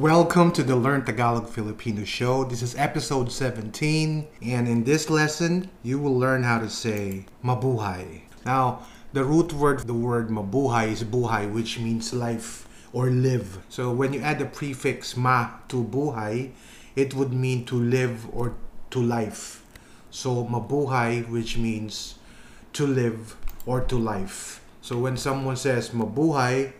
Welcome to the Learn Tagalog Filipino show. This is episode 17, and in this lesson, you will learn how to say mabuhay. Now, the root word the word mabuhay is buhay, which means life or live. So when you add the prefix ma to buhay, it would mean to live or to life. So mabuhay, which means to live or to life. So when someone says mabuhay,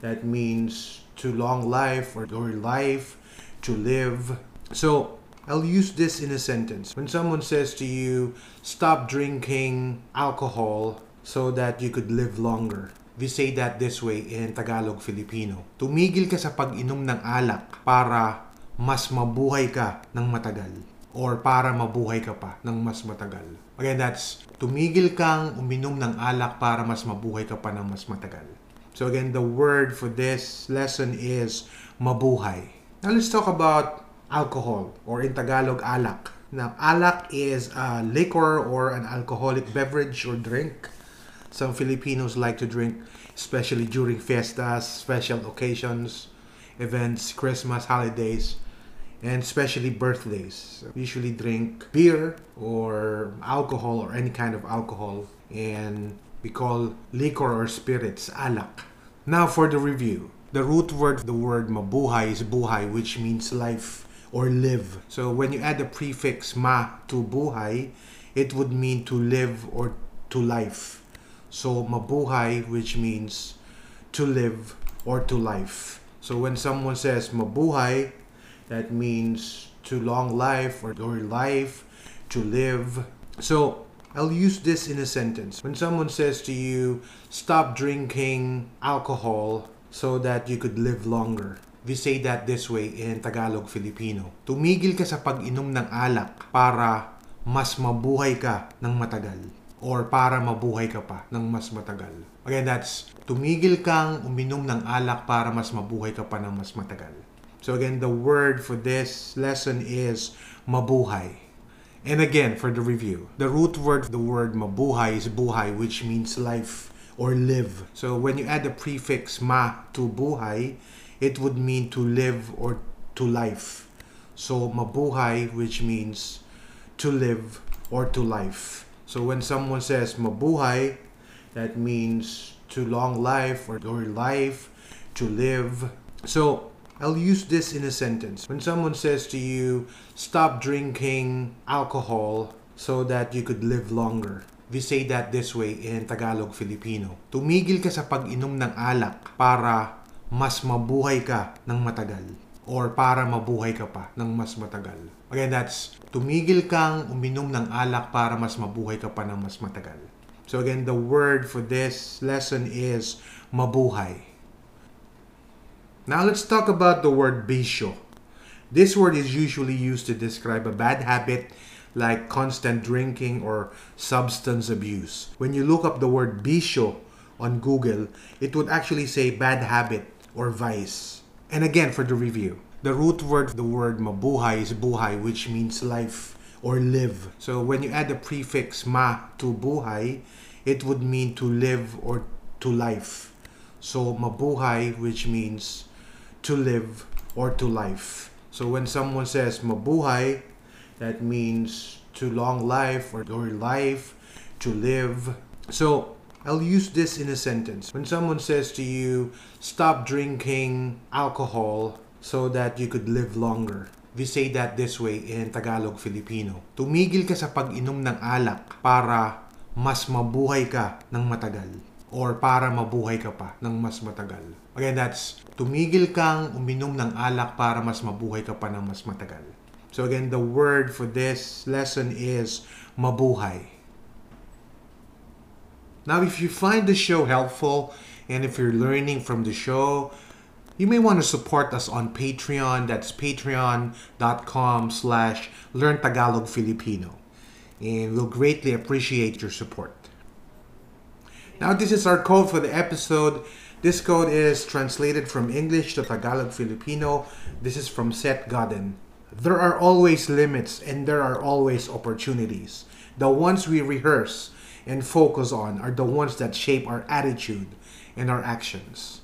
that means to long life or, or life, to live. So I'll use this in a sentence. When someone says to you, stop drinking alcohol so that you could live longer. We say that this way in Tagalog Filipino. Tumigil ka sa pag-inom ng alak para mas mabuhay ka ng matagal or para mabuhay ka pa ng mas matagal. Again, that's tumigil kang uminom ng alak para mas mabuhay ka pa ng mas matagal. So again, the word for this lesson is mabuhay. Now let's talk about alcohol or in Tagalog alak. Now alak is a liquor or an alcoholic beverage or drink. Some Filipinos like to drink especially during fiestas, special occasions, events, Christmas, holidays, and especially birthdays. So usually drink beer or alcohol or any kind of alcohol and we call liquor or spirits alak. Now for the review. The root word the word mabuhay is buhay, which means life or live. So when you add the prefix ma to buhay, it would mean to live or to life. So mabuhay, which means to live or to life. So when someone says mabuhay, that means to long life or, or life, to live. So I'll use this in a sentence. When someone says to you, stop drinking alcohol so that you could live longer. We say that this way in Tagalog Filipino. Tumigil ka sa pag-inom ng alak para mas mabuhay ka ng matagal or para mabuhay ka pa ng mas matagal. Again, that's tumigil kang uminom ng alak para mas mabuhay ka pa ng mas matagal. So again, the word for this lesson is mabuhay. And again, for the review, the root word the word mabuhay is buhay, which means life or live. So when you add the prefix ma to buhay, it would mean to live or to life. So mabuhay, which means to live or to life. So when someone says mabuhay, that means to long life or, or life, to live. So I'll use this in a sentence. When someone says to you, stop drinking alcohol so that you could live longer. We say that this way in Tagalog Filipino. Tumigil ka sa pag-inom ng alak para mas mabuhay ka ng matagal or para mabuhay ka pa ng mas matagal. Again, that's tumigil kang uminom ng alak para mas mabuhay ka pa ng mas matagal. So again, the word for this lesson is mabuhay. Now let's talk about the word bisyo. This word is usually used to describe a bad habit like constant drinking or substance abuse. When you look up the word bisyo on Google, it would actually say bad habit or vice. And again, for the review, the root word the word mabuhay is buhay, which means life or live. So when you add the prefix ma to buhay, it would mean to live or to life. So mabuhay, which means to live or to life. So when someone says mabuhay, that means to long life or, or life, to live. So I'll use this in a sentence. When someone says to you, stop drinking alcohol so that you could live longer. We say that this way in Tagalog Filipino. Tumigil ka sa pag-inom ng alak para mas mabuhay ka ng matagal or para mabuhay ka pa ng mas matagal. Again, that's tumigil kang uminom ng alak para mas mabuhay ka pa ng mas matagal. So again, the word for this lesson is mabuhay. Now, if you find the show helpful and if you're learning from the show, you may want to support us on Patreon. That's patreon.com slash learn Tagalog Filipino. And we'll greatly appreciate your support. Now, this is our code for the episode. This code is translated from English to Tagalog Filipino. This is from Seth Godin. There are always limits and there are always opportunities. The ones we rehearse and focus on are the ones that shape our attitude and our actions.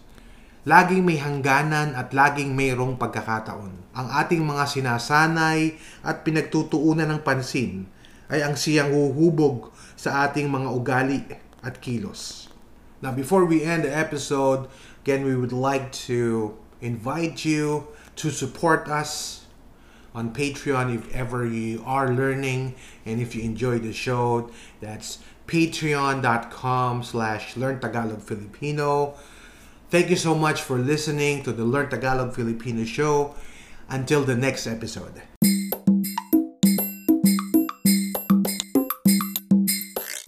laging may hangganan at laging mayroong pagkakataon. Ang ating mga sinasanay at pinagtutuunan ng pansin ay ang siyang huhubog sa ating mga ugali at kilos. Now, before we end the episode, again, we would like to invite you to support us on Patreon if ever you are learning and if you enjoy the show. That's patreon.com slash learn Tagalog Filipino. Thank you so much for listening to the Learn Tagalog Filipino show. Until the next episode.